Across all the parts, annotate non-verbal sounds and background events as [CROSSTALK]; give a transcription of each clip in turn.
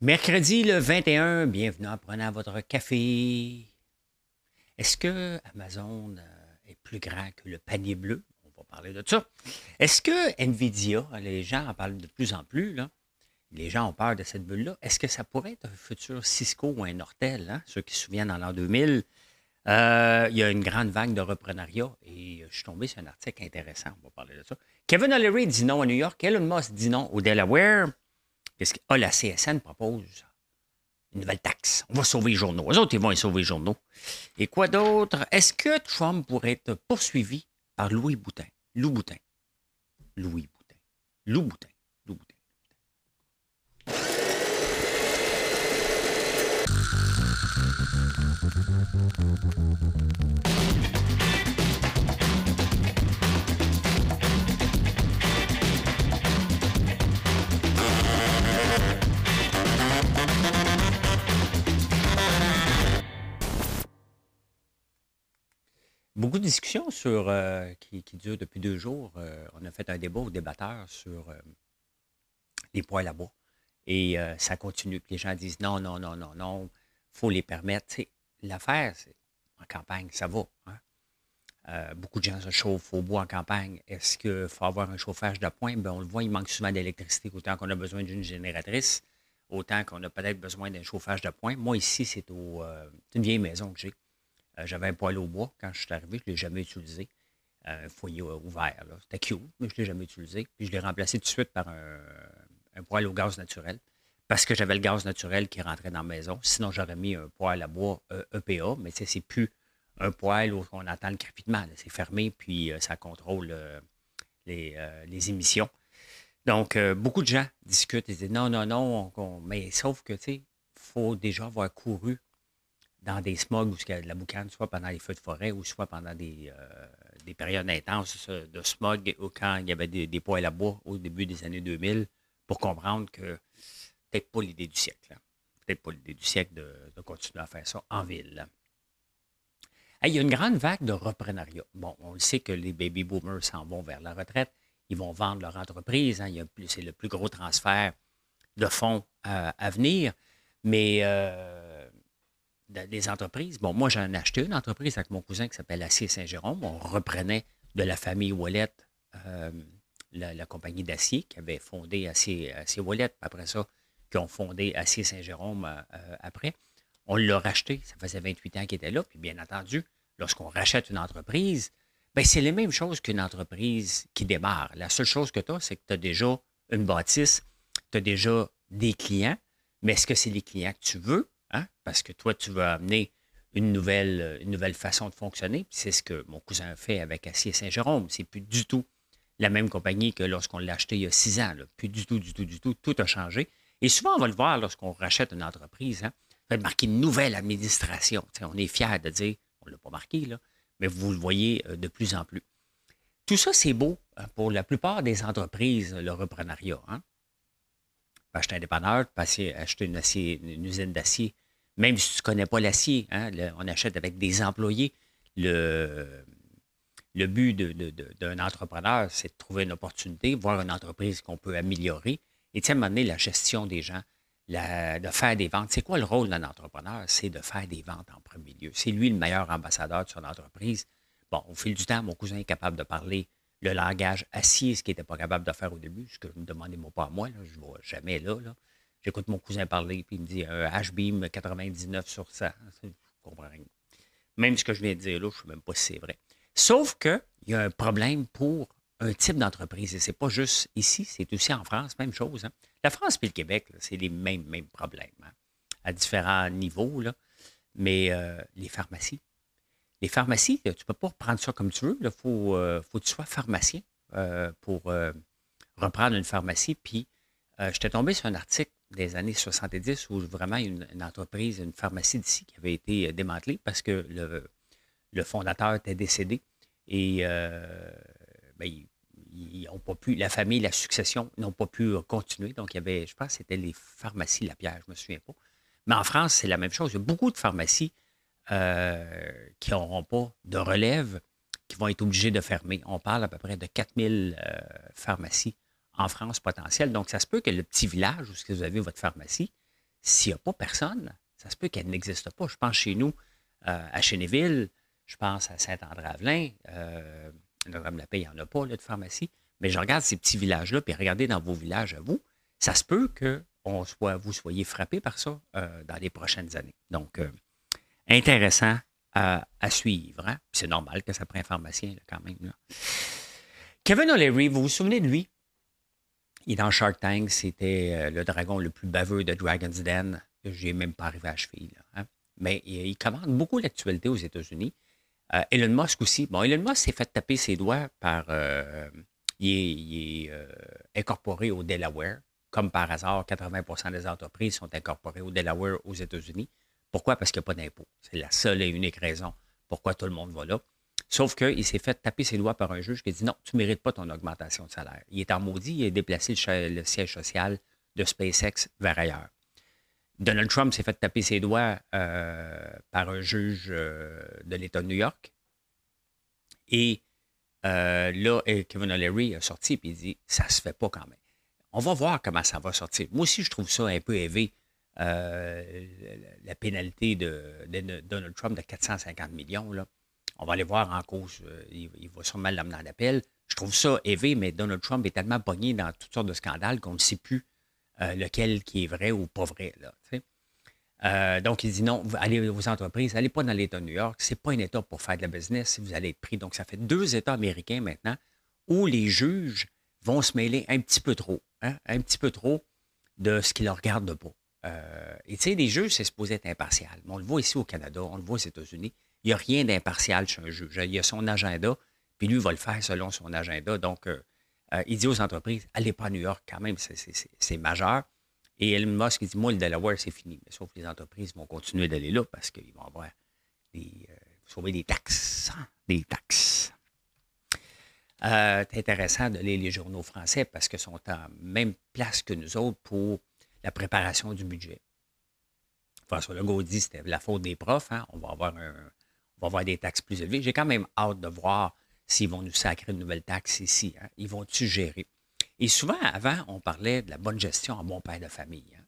Mercredi le 21, bienvenue en prenant votre café. Est-ce que Amazon euh, est plus grand que le panier bleu? On va parler de ça. Est-ce que Nvidia, les gens en parlent de plus en plus, là, les gens ont peur de cette bulle-là. Est-ce que ça pourrait être un futur Cisco ou un Nortel, hein? ceux qui se souviennent en l'an 2000? Euh, il y a une grande vague de reprenariat et je suis tombé sur un article intéressant. On va parler de ça. Kevin O'Leary dit non à New York. Elon Musk dit non au Delaware. Qu'est-ce que ah, la CSN propose? Une nouvelle taxe. On va sauver les journaux. Les autres, ils vont y sauver les journaux. Et quoi d'autre? Est-ce que Trump pourrait être poursuivi par Louis Boutin? Lou Boutin. Louis Boutin. Lou Boutin. Lou Boutin. Beaucoup de discussions sur, euh, qui, qui durent depuis deux jours. Euh, on a fait un débat aux débatteurs sur euh, les poêles à bois. Et ça continue. Les gens disent non, non, non, non, non, il faut les permettre. L'affaire, c'est en campagne, ça va. hein. Beaucoup de gens se chauffent au bois en campagne. Est-ce qu'il faut avoir un chauffage de pointe? Ben, on le voit, il manque souvent d'électricité. Autant qu'on a besoin d'une génératrice, autant qu'on a peut-être besoin d'un chauffage de pointe. Moi, ici, c'est une vieille maison que j'ai. Euh, J'avais un poêle au bois quand je suis arrivé, je ne l'ai jamais utilisé. Euh, Un foyer euh, ouvert. C'était cute, mais je ne l'ai jamais utilisé. Puis je l'ai remplacé tout de suite par un, poêle au gaz naturel. Parce que j'avais le gaz naturel qui rentrait dans la maison. Sinon, j'aurais mis un poêle à bois EPA, mais tu sais, c'est plus un poêle où on entend le crépitement. C'est fermé, puis ça contrôle les, les émissions. Donc, beaucoup de gens discutent et disent non, non, non, on- on- mais sauf que, tu il faut déjà avoir couru dans des smogs où il y a de la boucane, soit pendant les feux de forêt ou soit pendant des, euh, des périodes intenses de smog ou quand il y avait des, des poêles à bois au début des années 2000 pour comprendre que peut-être pas l'idée du siècle. hein. Peut-être pas l'idée du siècle de, continuer à faire ça en ville. Il y a une grande vague de reprenariat. Bon, on le sait que les baby boomers s'en vont vers la retraite. Ils vont vendre leur entreprise. hein. C'est le plus gros transfert de fonds euh, à venir. Mais euh, les entreprises, bon, moi, j'en ai acheté une entreprise avec mon cousin qui s'appelle Acier Saint-Jérôme. On reprenait de la famille Wallet euh, la, compagnie d'acier qui avait fondé Acier, Acier Wallet. Après ça, qui ont fondé Acier Saint-Jérôme euh, euh, après. On l'a racheté. Ça faisait 28 ans qu'il était là. Puis bien entendu, lorsqu'on rachète une entreprise, ben c'est les mêmes choses qu'une entreprise qui démarre. La seule chose que tu as, c'est que tu as déjà une bâtisse, tu as déjà des clients, mais est-ce que c'est les clients que tu veux? Hein? Parce que toi, tu veux amener une nouvelle, euh, une nouvelle façon de fonctionner. C'est ce que mon cousin a fait avec Acier Saint-Jérôme. C'est plus du tout la même compagnie que lorsqu'on l'a acheté il y a six ans. Plus du tout, du tout, du tout. Tout a changé. Et souvent, on va le voir lorsqu'on rachète une entreprise. Hein? Ça va être marqué nouvelle administration. On est fiers de dire, on ne l'a pas marqué, mais vous le voyez euh, de plus en plus. Tout ça, c'est beau hein, pour la plupart des entreprises, le reprenariat. Acheter un dépanneur, passer, acheter une, usine d'acier, même si tu ne connais pas l'acier, hein, on achète avec des employés. Le, but d'un entrepreneur, c'est de trouver une opportunité, voir une entreprise qu'on peut améliorer. Et tu sais, à la gestion des gens, de faire des ventes. C'est quoi le rôle d'un entrepreneur? C'est de faire des ventes en premier lieu. C'est lui le meilleur ambassadeur de son entreprise. Bon, au fil du temps, mon cousin est capable de parler le langage acier, ce qu'il n'était pas capable de faire au début, ce que je ne demandais pas à moi. là. je ne vais jamais là. là. J'écoute mon cousin parler, puis il me dit un H-Beam 99 sur 100. Je comprends rien. Même ce que je viens de dire là, je ne sais même pas si c'est vrai. Sauf qu'il y a un problème pour un type d'entreprise. Et ce n'est pas juste ici, c'est aussi en France, même chose. hein. La France et le Québec, c'est les mêmes, mêmes problèmes, hein, à différents niveaux. là. Mais euh, les pharmacies, les pharmacies, tu ne peux pas reprendre ça comme tu veux. Il faut, euh, faut que tu sois pharmacien euh, pour euh, reprendre une pharmacie. Puis, j'étais tombé sur un article des années 70 où vraiment une, une entreprise, une pharmacie d'ici qui avait été démantelée parce que le, le fondateur était décédé. Et ben, ils- pas pu, la famille, la succession n'ont pas pu continuer. Donc, il y avait, je pense c'était les pharmacies Lapierre, je ne me souviens pas. Mais en France, c'est la même chose. Il y a beaucoup de pharmacies euh, qui n'auront pas de relève, qui vont être obligées de fermer. On parle à peu près de 4000 euh, pharmacies en France potentielles. Donc, ça se peut que le petit village où vous avez votre pharmacie, s'il n'y a pas personne, ça se peut qu'elle n'existe pas. Je pense chez nous, euh, à Chénéville, je pense à Saint-André-Avelin, Notre-Dame-la-Paix, il n'y en a pas là, de pharmacie. Mais je regarde ces petits villages-là, puis regardez dans vos villages à vous, ça se peut que soit, vous soyez frappé par ça dans les prochaines années. Donc, intéressant à, suivre. Hein. C'est normal que ça prenne un pharmacien quand même. Kevin O'Leary, vous vous souvenez de lui? Il est dans Shark Tank, c'était euh, le dragon le plus baveux de Dragon's Den. Je n'ai même pas arrivé à cheville. Hein. Mais il, commande beaucoup l'actualité aux États-Unis. Elon Musk aussi. Bon, Elon Musk s'est fait taper ses doigts par. il est, incorporé au Delaware comme par hasard, 80% des entreprises sont incorporées au Delaware aux États-Unis. Pourquoi? Parce qu'il n'y a pas d'impôt. C'est la seule et unique raison pourquoi tout le monde va là. Sauf qu'il s'est fait taper ses doigts par un juge qui a dit non, tu ne mérites pas ton augmentation de salaire. Il est en maudit, il a déplacé le, siège social de SpaceX vers ailleurs. Donald Trump s'est fait taper ses doigts euh, par un juge euh, de l'État de New York. Et euh, là, Kevin O'Leary a sorti et il dit ça se fait pas quand même. On va voir comment ça va sortir. Moi aussi, je trouve ça un peu élevé, euh, la pénalité de, Donald Trump de 450 millions. Là. On va aller voir en cause. Euh, il, va sûrement l'amener en appel. Je trouve ça élevé, mais Donald Trump est tellement pogné dans toutes sortes de scandales qu'on ne sait plus euh, lequel qui est vrai ou pas vrai. Là, donc, il dit non, allez aux entreprises, allez pas dans l'État de New York. Ce n'est pas un État pour faire de la business si vous allez être pris. Donc, ça fait deux États américains maintenant où les juges vont se mêler un petit peu trop, hein, un petit peu trop de ce qui leur regarde pas. Euh, et tu sais, les juges, c'est supposé être impartial. on le voit ici au Canada, on le voit aux États-Unis. Il n'y a rien d'impartial chez un juge. Il y a son agenda, puis lui il va le faire selon son agenda. Donc, euh, euh, il dit aux entreprises, allez pas à New York quand même, c'est majeur. Et Elon Musk, il dit, moi, le Delaware, c'est fini. Mais sauf que les entreprises vont continuer d'aller là parce qu'ils vont avoir des, sauver des taxes. Hein, des taxes. C'est intéressant de lire les journaux français parce qu'ils sont en même place que nous autres pour la préparation du budget. François Legault dit que c'était la faute des profs. Hein. On, va avoir va avoir des taxes plus élevées. J'ai quand même hâte de voir s'ils vont nous sacrer de nouvelles taxes ici. Hein. Ils vont-tu gérer? Et souvent, avant, on parlait de la bonne gestion en bon père de famille. Hein.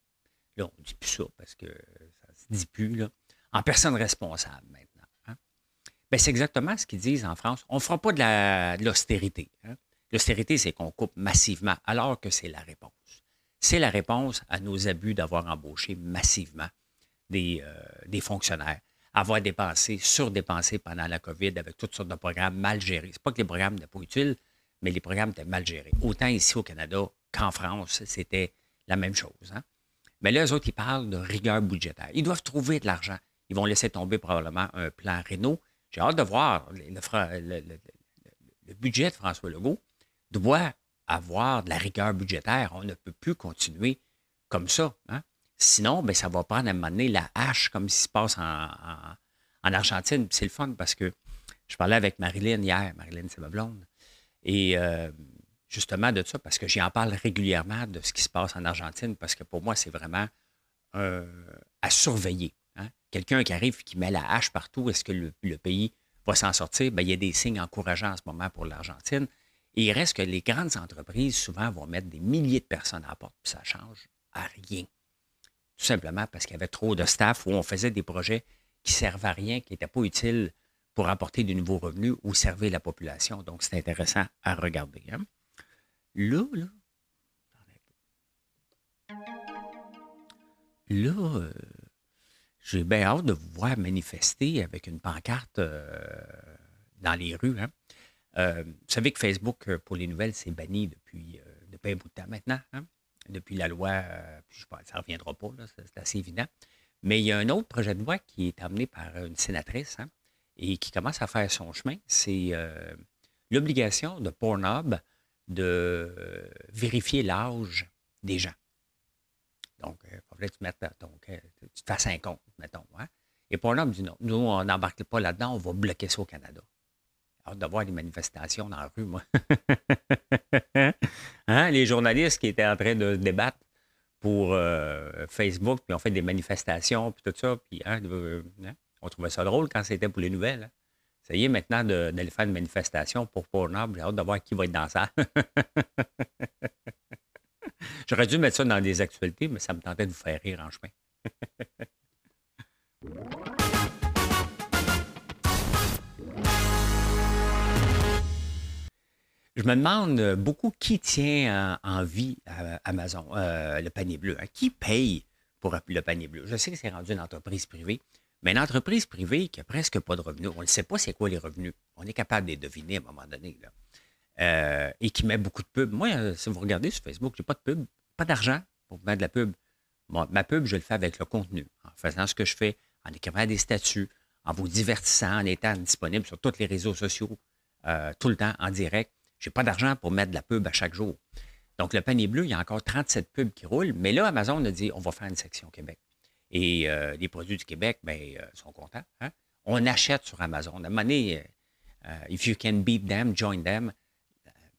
Là, on ne dit plus ça parce que ça ne se dit plus. Là. En personne responsable maintenant. Ben, c'est exactement ce qu'ils disent en France. On ne fera pas de l'austérité. Hein. L'austérité, c'est qu'on coupe massivement, alors que c'est la réponse. C'est la réponse à nos abus d'avoir embauché massivement des, euh, des, fonctionnaires, avoir dépensé, surdépensé pendant la COVID avec toutes sortes de programmes mal gérés. Ce pas que les programmes n'étaient pas utiles, mais les programmes étaient mal gérés. Autant ici au Canada qu'en France, c'était la même chose. Hein. Mais là, eux autres, ils parlent de rigueur budgétaire. Ils doivent trouver de l'argent. Ils vont laisser tomber probablement un plan Renault j'ai hâte de voir. Le, budget de François Legault doit avoir de la rigueur budgétaire. On ne peut plus continuer comme ça. Hein. Sinon, ben, ça va prendre à un la hache, comme qui se passe en, Argentine. C'est le fun parce que je parlais avec Marilyn hier. Marilyn, c'est ma blonde. Et euh, justement de ça, parce que j'y en parle régulièrement de ce qui se passe en Argentine, parce que pour moi, c'est vraiment euh, à surveiller. Hein? Quelqu'un qui arrive qui met la hache partout, est-ce que le, pays va s'en sortir? Bien, il y a des signes encourageants en ce moment pour l'Argentine. Il reste que les grandes entreprises, souvent, vont mettre des milliers de personnes à la porte, puis ça ne change à rien. Tout simplement parce qu'il y avait trop de staff où on faisait des projets qui servaient à rien, qui n'étaient pas utiles pour apporter de nouveaux revenus ou servir la population. Donc, c'est intéressant à regarder. Hein? Là, là, là, euh, j'ai bien hâte de vous voir manifester avec une pancarte euh, dans les rues. Hein. Euh, vous savez que Facebook, euh, pour les nouvelles, c'est banni depuis, depuis un bout de temps maintenant. Hein. Depuis la loi, je sais pas, ça ne reviendra pas, c'est assez évident. Mais il y a un autre projet de loi qui est amené par une sénatrice hein, et qui commence à faire son chemin. C'est l'obligation de Pornhub de vérifier l'âge des gens. Donc, il euh, faudrait que tu, mettes ton, tu te fasses un compte, mettons. Hein? Et l'homme dit non. Nous, on n'embarque pas là-dedans, on va bloquer ça au Canada. Alors, de voir manifestations dans la rue, moi. [LAUGHS] hein? Les journalistes qui étaient en train de débattre pour euh, Facebook, puis on fait des manifestations, puis tout ça, puis hein, hein, on trouvait ça drôle quand c'était pour les nouvelles. Ça y est, maintenant, d'aller faire une manifestation pour Pornhub, j'ai hâte de voir qui va être dans ça. [LAUGHS] J'aurais dû mettre ça dans des actualités, mais ça me tentait de vous faire rire en chemin. [LAUGHS] Je me demande euh, beaucoup qui tient en, vie Amazon, euh, le panier bleu. Hein? Qui paye pour le panier bleu? Je sais que c'est rendu une entreprise privée, mais une entreprise privée qui a presque pas de revenus, on ne sait pas c'est quoi les revenus. On est capable de les deviner à un moment donné. Euh, et qui met beaucoup de pubs. Moi, si vous regardez sur Facebook, je n'ai pas de pub, pas d'argent pour mettre de la pub. ma pub, je le fais avec le contenu, en faisant ce que je fais, en écrivant des statuts, en vous divertissant, en étant disponible sur tous les réseaux sociaux, tout le temps, en direct. Je n'ai pas d'argent pour mettre de la pub à chaque jour. Donc, le panier bleu, il y a encore 37 pubs qui roulent, mais là, Amazon a dit on va faire une section Québec. Et euh, les produits du Québec, bien, euh, sont contents. Hein. On achète sur Amazon. À un moment donné, euh, if you can beat them, join them.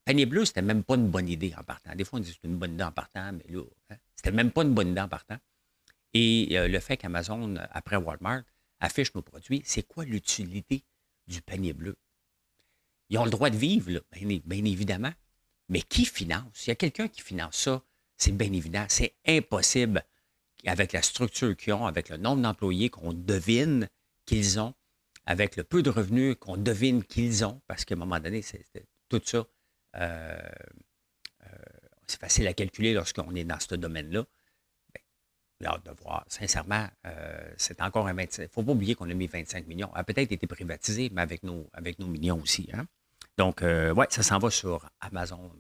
Panier bleu, c'était même pas une bonne idée en partant. Des fois, on dit c'est une bonne idée en partant, mais là, hein, c'était même pas une bonne idée en partant. Et le fait qu'Amazon, après Walmart, affiche nos produits, c'est quoi l'utilité du panier bleu? Ils ont le droit de vivre, bien, évidemment. Mais qui finance? S'il y a quelqu'un qui finance ça, c'est bien évident. C'est impossible avec la structure qu'ils ont, avec le nombre d'employés qu'on devine qu'ils ont, avec le peu de revenus qu'on devine qu'ils ont, parce qu'à un moment donné, tout ça, euh, euh, c'est facile à calculer lorsqu'on est dans ce domaine-là. J'ai hâte de voir. Sincèrement, euh, c'est encore un 25. Il ne faut pas oublier qu'on a mis 25 millions. a peut-être été privatisé, mais avec nos, avec nos millions aussi. Hein? Donc, euh, ça s'en va sur Amazon.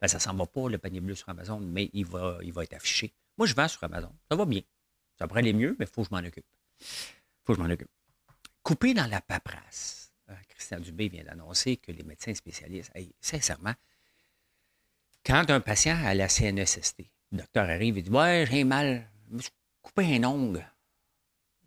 Ben, ça s'en va pas, le panier bleu sur Amazon, mais il va, il va être affiché. Moi, je vends sur Amazon. Ça va bien. Ça pourrait aller mieux, mais il faut que je m'en occupe. Il faut que je m'en occupe. Coupé dans la paperasse. Euh, Christian Dubé vient d'annoncer que les médecins spécialistes, sincèrement, quand un patient a la CNSST, le docteur arrive et dit Ouais, j'ai mal, je me suis coupé un ongle.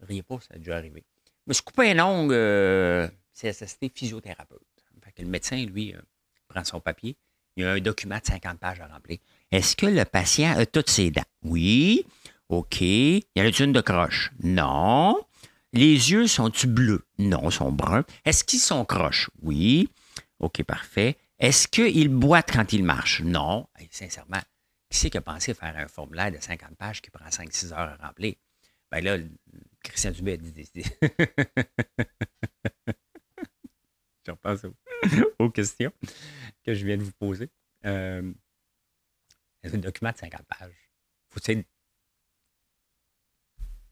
Riez pas, ça a déjà arrivé. Je me suis coupé un ongle, euh, CSST physiothérapeute le médecin, lui, euh, prend son papier. Il y a un document de 50 pages à remplir. Est-ce que le patient a toutes ses dents? Oui. OK. Y a une de croche? Non. Les yeux sont-ils bleus? Non, ils sont bruns. Est-ce qu'ils sont croches? Oui. OK, parfait. Est-ce qu'il boite quand il marche? Non. sincèrement, qui c'est qui a pensé faire un formulaire de 50 pages qui prend 5-6 heures à remplir? Ben là, Christian Dubé a dit. [LAUGHS] Je repasse [LAUGHS] aux questions que je viens de vous poser. Euh, un document de 50 pages. Faut Qui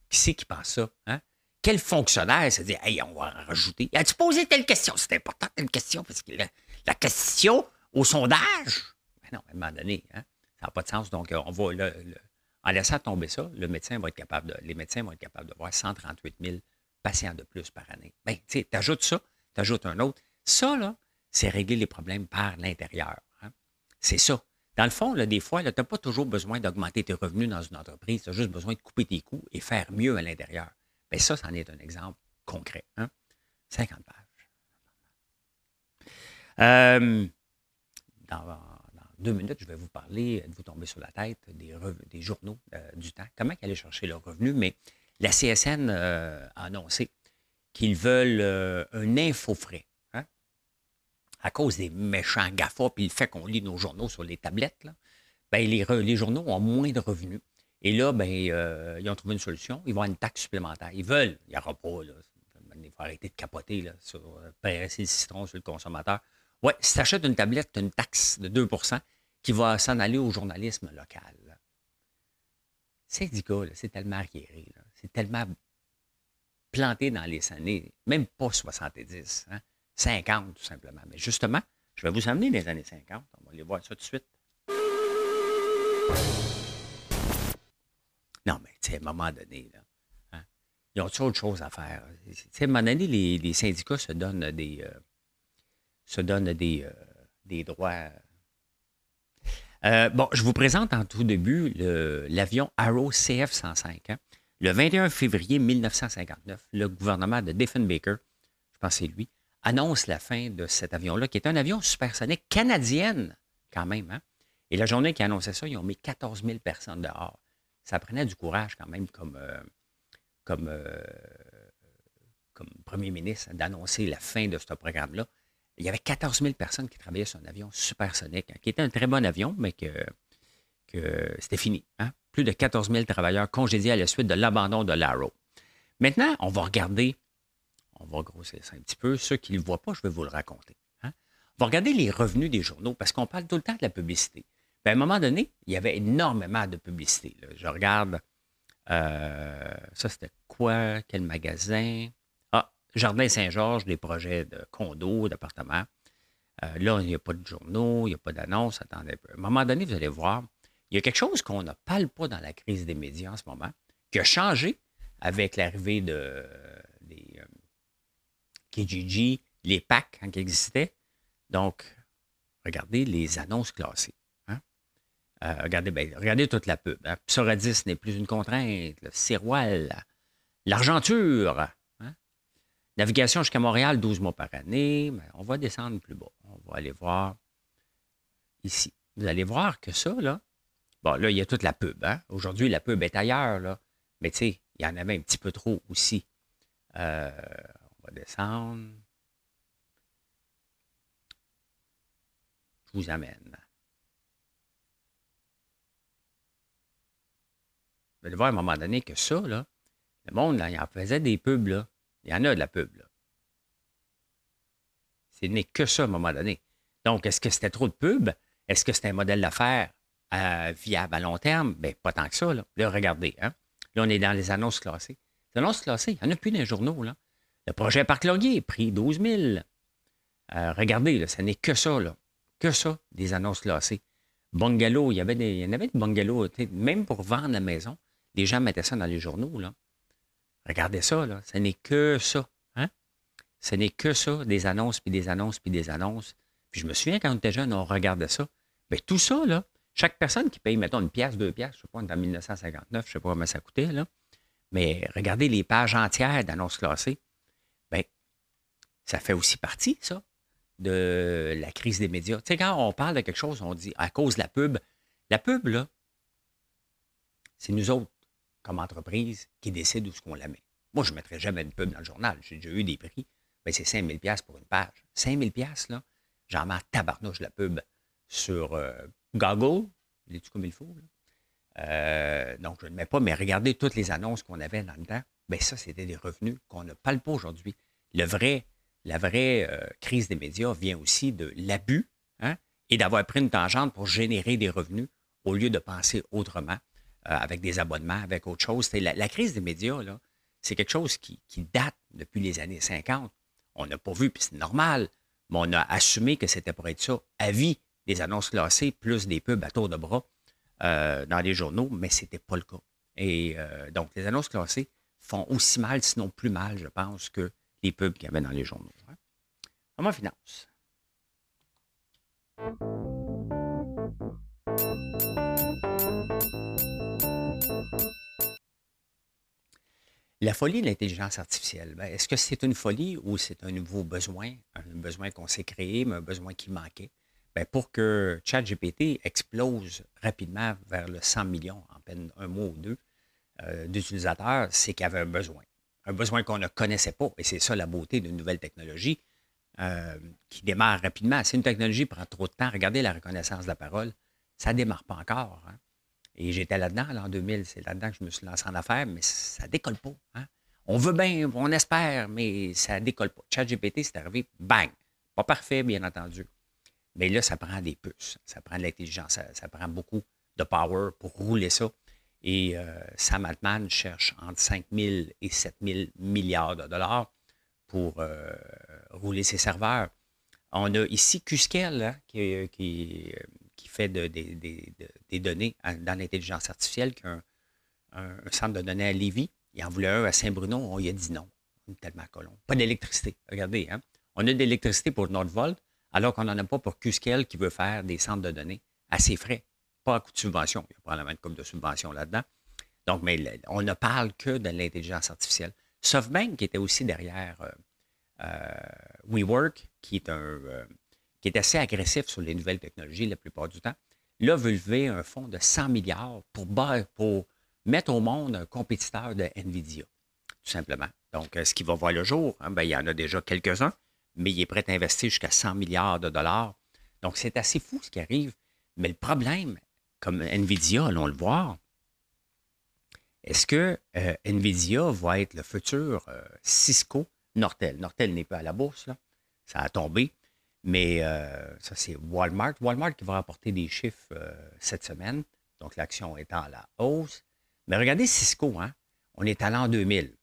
c'est qui pense ça? Hein? Quel fonctionnaire se dit Hey, on va rajouter. As-tu posé telle question? C'est important, telle question, parce que la, question au sondage. Ben non, à un moment donné, hein, ça n'a pas de sens. Donc, on va en laissant tomber ça, le les médecins vont être capables de voir 138 000 patients de plus par année. Bien, tu sais, tu ajoutes ça, tu ajoutes un autre. Ça, c'est régler les problèmes par l'intérieur. Hein. C'est ça. Dans le fond, là, des fois, tu n'as pas toujours besoin d'augmenter tes revenus dans une entreprise. Tu as juste besoin de couper tes coûts et faire mieux à l'intérieur. Mais ça, c'en est un exemple concret. Hein? 50 pages. Euh, dans, deux minutes, je vais vous parler, de vous tomber sur la tête, des, journaux euh, du temps? Comment allaient chercher leurs revenus? Mais la CSN euh, a annoncé qu'ils veulent un info-frais à cause des méchants GAFA, puis le fait qu'on lit nos journaux sur les tablettes, là, ben, les, les, journaux ont moins de revenus. Et là, ben, euh, ils ont trouvé une solution. Ils vont avoir une taxe supplémentaire. Ils veulent, il n'y aura pas, là, il faut arrêter de capoter là, sur euh, le citron sur le consommateur. Oui, si tu achètes une tablette, tu as une taxe de 2% qui va s'en aller au journalisme local. Syndicat, c'est tellement arriéré. C'est tellement planté dans les années, même pas 70. Hein? 50, tout simplement. Mais justement, je vais vous amener les années 50. On va aller voir ça tout de suite. Non, mais tu sais, à un moment donné, là, hein, ils ont autre chose à faire? Tu à un moment donné, les, syndicats se donnent des, euh, se euh, droits. Euh, bon, je vous présente en tout début l'avion Arrow CF-105. Hein. Le 21 février 1959, le gouvernement de Baker, je pense que c'est lui, annonce la fin de cet avion-là, qui est un avion supersonique canadienne, quand même. Hein. Et la journée qui annonçait ça, ils ont mis 14 000 personnes dehors. Ça prenait du courage quand même comme, euh, euh, comme premier ministre d'annoncer la fin de ce programme-là. Il y avait 14 000 personnes qui travaillaient sur un avion supersonique, hein, qui était un très bon avion, mais que, que c'était fini. Hein? Plus de 14 000 travailleurs congédiés à la suite de l'abandon de l'Arrow. Maintenant, on va regarder, on va grossir ça un petit peu. Ceux qui ne le voient pas, je vais vous le raconter. Hein? On va regarder les revenus des journaux parce qu'on parle tout le temps de la publicité. Ben, à un moment donné, il y avait énormément de publicité. Je regarde, euh, ça c'était quoi, quel magasin? Ah, Jardin Saint-Georges, des projets de condos, d'appartements. Euh, là, il n'y a pas de journaux, il n'y a pas d'annonces. Attendez un peu. À un moment donné, vous allez voir, il y a quelque chose qu'on ne parle pas dans la crise des médias en ce moment, qui a changé avec l'arrivée de, Les PAC, quand ils existaient. Donc, regardez les annonces classées. Hein. Euh, regardez, ben, regardez toute la pub. Hein. Psoradis n'est plus une contrainte. Le l'argenture. Hein. Navigation jusqu'à Montréal, 12 mois par année. On va descendre plus bas. On va aller voir ici. Vous allez voir que ça, là, bon, là, il y a toute la pub. Hein. Aujourd'hui, la pub est ailleurs. Mais tu sais, il y en avait un petit peu trop aussi. Euh, va descendre. Je vous amène. Vous allez voir à un moment donné que ça, là, le monde, là, il en faisait des pubs, là. Il y en a de la pub, là. Ce n'est que ça à un moment donné. Donc, est-ce que c'était trop de pub? Est-ce que c'était un modèle d'affaires euh, viable à long terme? Bien, pas tant que ça. Là, là regardez. Hein? Là, on est dans les annonces classées. Les annonces classées, il n'y en a plus dans les journaux. Là. Le projet Parc Laurier, prix 12 000. Euh, regardez, là, ce n'est que ça. Là. Que ça, des annonces classées. Bungalow, il y, avait des, il y en avait des bungalows. Même pour vendre la maison, les gens mettaient ça dans les journaux. Là. Regardez ça, là. ce n'est que ça. Hein? Ce n'est que ça, des annonces, puis des annonces, puis des annonces. Puis je me souviens, quand on était jeune, on regardait ça. Bien, tout ça, chaque personne qui paye, mettons, une pièce, deux pièces, je sais pas, en 1959, je ne sais pas comment ça coûtait, là. Mais regardez les pages entières d'annonces classées. Ça fait aussi partie, ça, de la crise des médias. Tu sais, quand on parle de quelque chose, on dit à cause de la pub. La pub, là, c'est nous autres, comme entreprise, qui décident où ce qu'on la met. Moi, je ne mettrais jamais de pub dans le journal. J'ai déjà eu des prix. Bien, c'est 5000 pièces pour une page. 5000 pièces là, j'en mets tabarnouche la pub sur euh, Google. tu comme il faut? Euh, donc, je ne mets pas, mais regardez toutes les annonces qu'on avait dans le temps. Bien, ça, c'était des revenus qu'on ne parle pas aujourd'hui. Le vrai, la vraie euh, crise des médias vient aussi de l'abus hein, et d'avoir pris une tangente pour générer des revenus au lieu de penser autrement, avec des abonnements, avec autre chose. La, crise des médias, c'est quelque chose qui, date depuis les années 50. On n'a pas vu, puis c'est normal mais on a assumé que c'était pour être ça, à vie, des annonces classées, plus des pubs à tour de bras euh, dans les journaux, mais ce n'était pas le cas. Et euh, donc, les annonces classées font aussi mal, sinon plus mal, je pense, que pubs qu'il y avait dans les journaux. Hein. Comment finance? La folie de l'intelligence artificielle, ben, est-ce que c'est une folie ou c'est un nouveau besoin, un besoin qu'on s'est créé, mais un besoin qui manquait? Ben, pour que ChatGPT explose rapidement vers le 100 millions en peine un mois ou deux euh, d'utilisateurs, c'est qu'il y avait un besoin. Un besoin qu'on ne connaissait pas. Et c'est ça la beauté d'une nouvelle technologie euh, qui démarre rapidement. Si une technologie prend trop de temps, regardez la reconnaissance de la parole, ça ne démarre pas encore. Hein. Et j'étais là-dedans, là, en 2000, c'est là-dedans que je me suis lancé en affaires, mais ça décolle pas. Hein. On veut bien, on espère, mais ça décolle pas. ChatGPT, c'est arrivé, bang! Pas parfait, bien entendu. Mais là, ça prend des puces, ça prend de l'intelligence, ça, prend beaucoup de power pour rouler ça. Et euh, Sam Altman cherche entre 5 000 et 7 000 milliards de dollars pour euh, rouler ses serveurs. On a ici Qscale hein, qui, qui, fait des données dans l'intelligence artificielle, qu'un un, centre de données à Lévis. Il en voulait un à Saint-Bruno, on y a dit non. On est tellement. Pas d'électricité. Regardez, hein? on a de l'électricité pour Nordvolt, alors qu'on n'en a pas pour Qscale qui veut faire des centres de données à ses frais, pas de subvention. Il y a probablement une coupe de subvention là-dedans. Donc, mais on ne parle que de l'intelligence artificielle. SoftBank qui était aussi derrière euh, euh, WeWork, qui est un, euh, qui est assez agressif sur les nouvelles technologies la plupart du temps, là, veut lever un fonds de 100 milliards pour, pour mettre au monde un compétiteur de NVIDIA, tout simplement. Donc, ce qui va voir le jour, hein, ben, il y en a déjà quelques-uns, mais il est prêt à investir jusqu'à 100 milliards de dollars. Donc, c'est assez fou ce qui arrive. Mais le problème, comme NVIDIA, allons le voir, est-ce que euh, NVIDIA va être le futur euh, Cisco? Nortel? Nortel n'est pas à la bourse, là. ça a tombé, mais euh, ça c'est Walmart. Walmart qui va rapporter des chiffres cette semaine, donc l'action est en la hausse. Mais regardez Cisco, hein? on est à l'an 2000.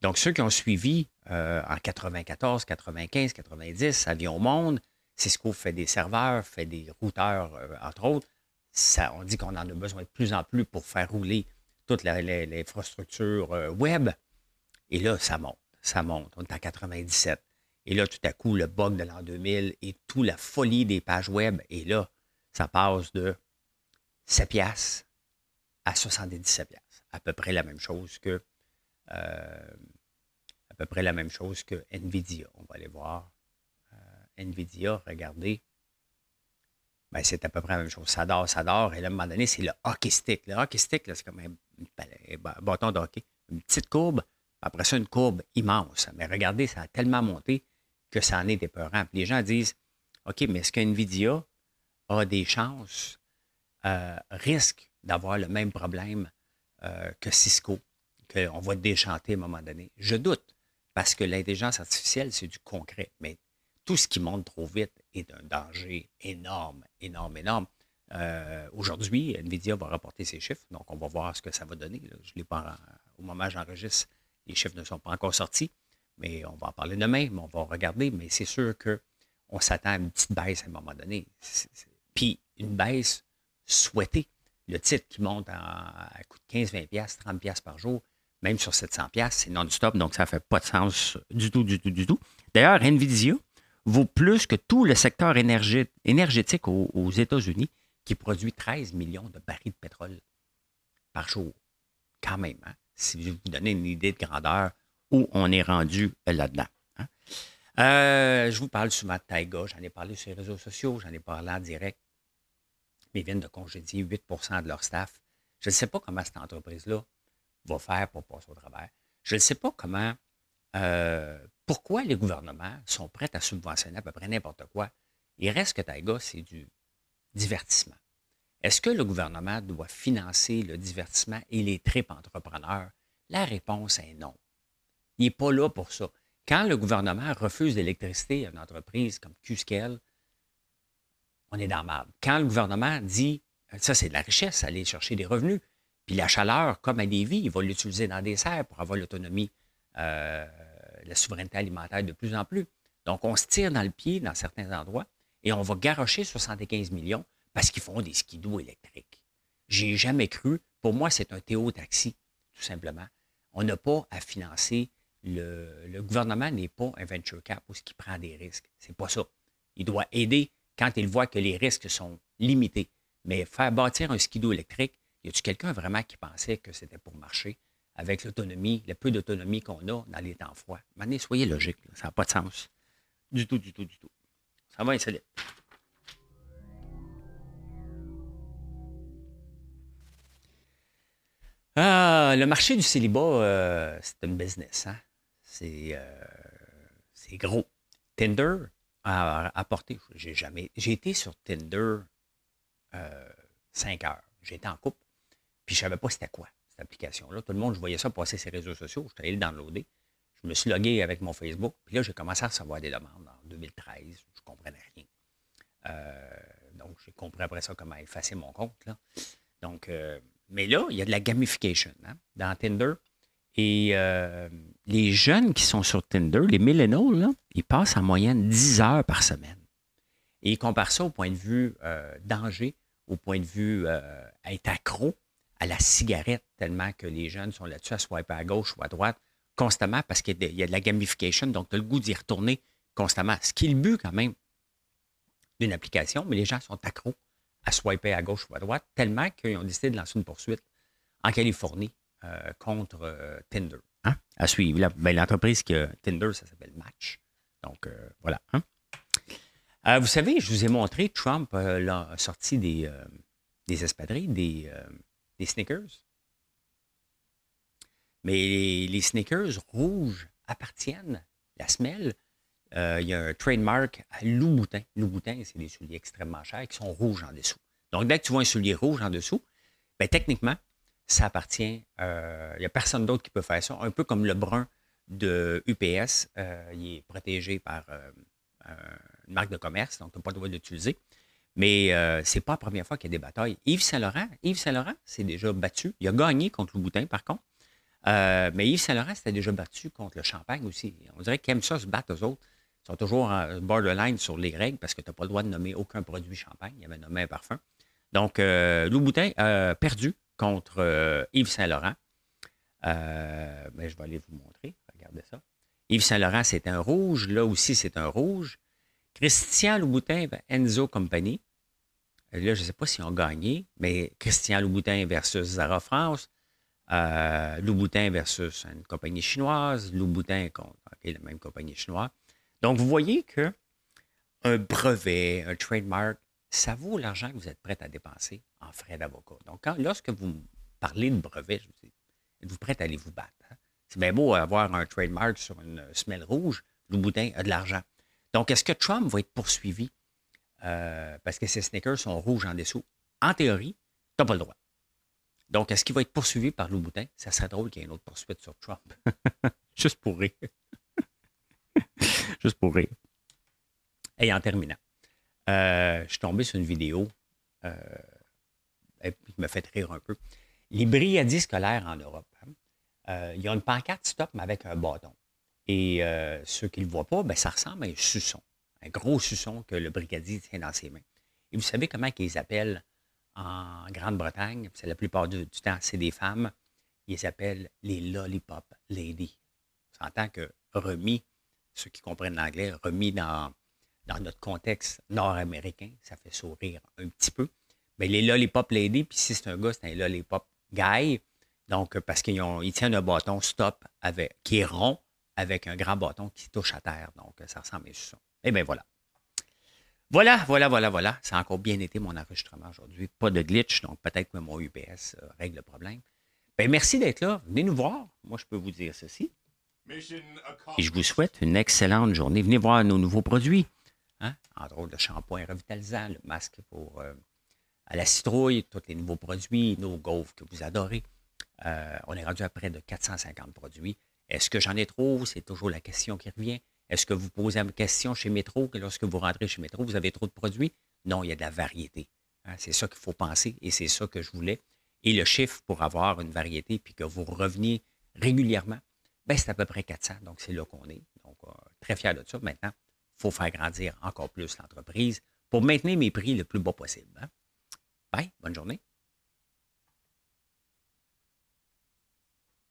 Donc ceux qui ont suivi en 94, 95, 90, Avion Monde, Cisco fait des serveurs, fait des routeurs, entre autres. On dit qu'on en a besoin de plus en plus pour faire rouler toute l'infrastructure euh, web. Et là, ça monte, ça monte. On est à 97. Et là, tout à coup, le bug de l'an 2000 et toute la folie des pages web. Et là, ça passe de 7 piastres à 77 piastres. À peu près la même chose que euh, à peu près la même chose que Nvidia. On va aller voir. Euh, Nvidia, regardez. Ben, c'est à peu près la même chose. Ça dort, ça dort. Et là, à un moment donné, c'est le hockey stick. Le hockey stick, c'est comme un bâton de hockey. Une petite courbe, après ça, une courbe immense. Mais regardez, ça a tellement monté que ça en est épeurant. Puis les gens disent OK, mais est-ce qu'NVIDIA a des chances, euh, risque d'avoir le même problème euh, que Cisco, qu'on va déchanter à un moment donné? Je doute, parce que l'intelligence artificielle, c'est du concret. Mais tout ce qui monte trop vite est un danger énorme, énorme, énorme. Euh, aujourd'hui, NVIDIA va rapporter ses chiffres, donc on va voir ce que ça va donner. Je l'ai pas au moment où j'enregistre, les chiffres ne sont pas encore sortis, mais on va en parler demain, mais on va regarder. Mais c'est sûr qu'on s'attend à une petite baisse à un moment donné. Puis une baisse souhaitée. Le titre qui monte à, coût de 15, 20 30 par jour, même sur 700 c'est non-stop, donc ça ne fait pas de sens du tout, du tout, du tout. D'ailleurs, NVIDIA vaut plus que tout le secteur énergétique aux États-Unis qui produit 13 millions de barils de pétrole par jour. Quand même, hein? si je vous donner une idée de grandeur où on est rendu là-dedans. Hein? Euh, je vous parle souvent de Taiga, j'en ai parlé sur les réseaux sociaux, j'en ai parlé en direct. Mais ils viennent de congédier 8% de leur staff. Je ne sais pas comment cette entreprise-là va faire pour passer au travers. Je ne sais pas comment, euh, pourquoi les gouvernements sont prêts à subventionner à peu près n'importe quoi? Il reste que Taiga, c'est du divertissement. Est-ce que le gouvernement doit financer le divertissement et les tripes entrepreneurs? La réponse est non. Il n'est pas là pour ça. Quand le gouvernement refuse l'électricité à une entreprise comme Qscale, on est dans le Quand le gouvernement dit, ça c'est de la richesse, aller chercher des revenus, puis la chaleur, comme à Lévis, il va l'utiliser dans des serres pour avoir l'autonomie, euh, la souveraineté alimentaire de plus en plus. Donc, on se tire dans le pied dans certains endroits et on va garocher 75 millions parce qu'ils font des skidoo électriques. J'ai jamais cru. Pour moi, c'est un théo-taxi, tout simplement. On n'a pas à financer. Le, gouvernement n'est pas un venture cap où ce qui prend des risques. C'est pas ça. Il doit aider quand il voit que les risques sont limités. Mais faire bâtir un skidoo électrique, y a-t-il quelqu'un vraiment qui pensait que c'était pour marcher? Avec l'autonomie, le peu d'autonomie qu'on a dans les temps froids? Maintenant, soyez logique, ça n'a pas de sens. Du tout, du tout, du tout. Ça va insolite. Ah, le marché du célibat, euh, c'est une business. Hein? Euh, c'est, gros. Tinder a apporté. J'ai jamais. J'ai été sur Tinder euh, cinq heures. J'étais en couple. Puis je ne savais pas c'était quoi, application-là. Tout le monde, je voyais ça passer sur les réseaux sociaux. Je suis allé le downloader. Je me suis logué avec mon Facebook. Puis là, j'ai commencé à recevoir des demandes en 2013. Je ne comprenais rien. Euh, donc, j'ai compris après ça comment effacer mon compte. Donc, euh, mais là, il y a de la gamification hein, dans Tinder. Et euh, les jeunes qui sont sur Tinder, les millennials, ils passent en moyenne 10 heures par semaine. Et ils comparent ça au point de vue danger, au point de vue être accro à la cigarette, tellement que les jeunes sont là-dessus à swiper à gauche ou à droite constamment parce qu'il y, a de la gamification, donc tu as le goût d'y retourner constamment. Ce qui est le but quand même d'une application, mais les gens sont accros à swiper à gauche ou à droite, tellement qu'ils ont décidé de lancer une poursuite en Californie euh, contre euh, Tinder. Hein? À suivre. Ben, l'entreprise qui a Tinder, ça s'appelle Match. Donc, euh, voilà. Hein? vous savez, je vous ai montré, Trump a sorti des, des espadrilles, des, des sneakers. Mais les, sneakers rouges appartiennent, la semelle, euh, il y a un trademark à Louboutin. Louboutin, c'est des souliers extrêmement chers qui sont rouges en dessous. Donc, dès que tu vois un soulier rouge en dessous, bien, techniquement, ça appartient. Il n'y a personne d'autre qui peut faire ça. Un peu comme le brun de UPS, il est protégé par une marque de commerce, donc tu n'as pas le droit d'utiliser. Mais euh, ce n'est pas la première fois qu'il y a des batailles. Yves Saint-Laurent, Yves Saint-Laurent s'est déjà battu. Il a gagné contre le Boutin, par contre. Euh, mais Yves Saint-Laurent s'était déjà battu contre le Champagne aussi. On dirait qu'ils ça se battre aux autres. Ils sont toujours en borderline sur les règles parce que tu n'as pas le droit de nommer aucun produit Champagne. Il avait nommé un parfum. Donc, euh, Lou Boutin a perdu contre Yves Saint-Laurent. Ben, je vais aller vous montrer. Regardez ça. Yves Saint-Laurent, c'est un rouge. Là aussi, c'est un rouge. Christian Louboutin, Enzo Company. Euh, là, je ne sais pas s'ils ont gagné, mais Christian Louboutin versus Zara France, euh, Louboutin versus une compagnie chinoise, Louboutin contre la même compagnie chinoise. Donc, vous voyez que un brevet, un trademark, ça vaut l'argent que vous êtes prêt à dépenser en frais d'avocat. Donc, lorsque vous parlez de brevet, je vous dis, êtes-vous prêt à aller vous battre? Hein? C'est bien beau avoir un trademark sur une semelle rouge. Louboutin a de l'argent. Donc, est-ce que Trump va être poursuivi? Euh, parce que ses sneakers sont rouges en dessous. En théorie, tu n'as pas le droit. Donc, est-ce qu'il va être poursuivi par Louboutin? Ça serait drôle qu'il y ait une autre poursuite sur Trump. [LAUGHS] Juste pour rire. [LAUGHS] Juste pour rire. Et en terminant, euh, je suis tombé sur une vidéo euh, qui me fait rire un peu. Les brigadiers scolaires en Europe, hein, il y a une pancarte stop, mais avec un bâton. Et ceux qui ne le voient pas, ben, ça ressemble à un suçon un gros suçon que le brigadier tient dans ses mains. Et vous savez comment ils appellent en Grande-Bretagne, c'est la plupart du, temps, c'est des femmes, ils appellent les lollipop ladies. On s'entend que remis, ceux qui comprennent l'anglais, remis dans, dans notre contexte nord-américain, ça fait sourire un petit peu. Mais les lollipop ladies, puis si c'est un gars, c'est un lollipop guy. Donc, parce qu'ils ils tiennent un bâton stop avec, qui est rond avec un grand bâton qui touche à terre. Donc, ça ressemble à ça. Eh bien, voilà. Voilà, voilà, voilà, voilà. Ça a encore bien été mon enregistrement aujourd'hui. Pas de glitch, donc peut-être que mon UPS euh, règle le problème. Bien, merci d'être là. Venez nous voir. Moi, je peux vous dire ceci. Et je vous souhaite une excellente journée. Venez voir nos nouveaux produits. Hein? Entre autres, le shampoing revitalisant, le masque pour euh, à la citrouille, tous les nouveaux produits, nos gaufres que vous adorez. Euh, on est rendu à près de 450 produits. Est-ce que j'en ai trop? C'est toujours la question qui revient. Est-ce que vous posez la question chez Métro que lorsque vous rentrez chez Métro, vous avez trop de produits? Non, il y a de la variété. Hein. C'est ça qu'il faut penser et c'est ça que je voulais. Et le chiffre pour avoir une variété puis que vous reveniez régulièrement, ben, c'est à peu près 400. Donc, c'est là qu'on est. Donc, euh, très fier de ça. Maintenant, il faut faire grandir encore plus l'entreprise pour maintenir mes prix le plus bas possible. Hein. Bonne journée.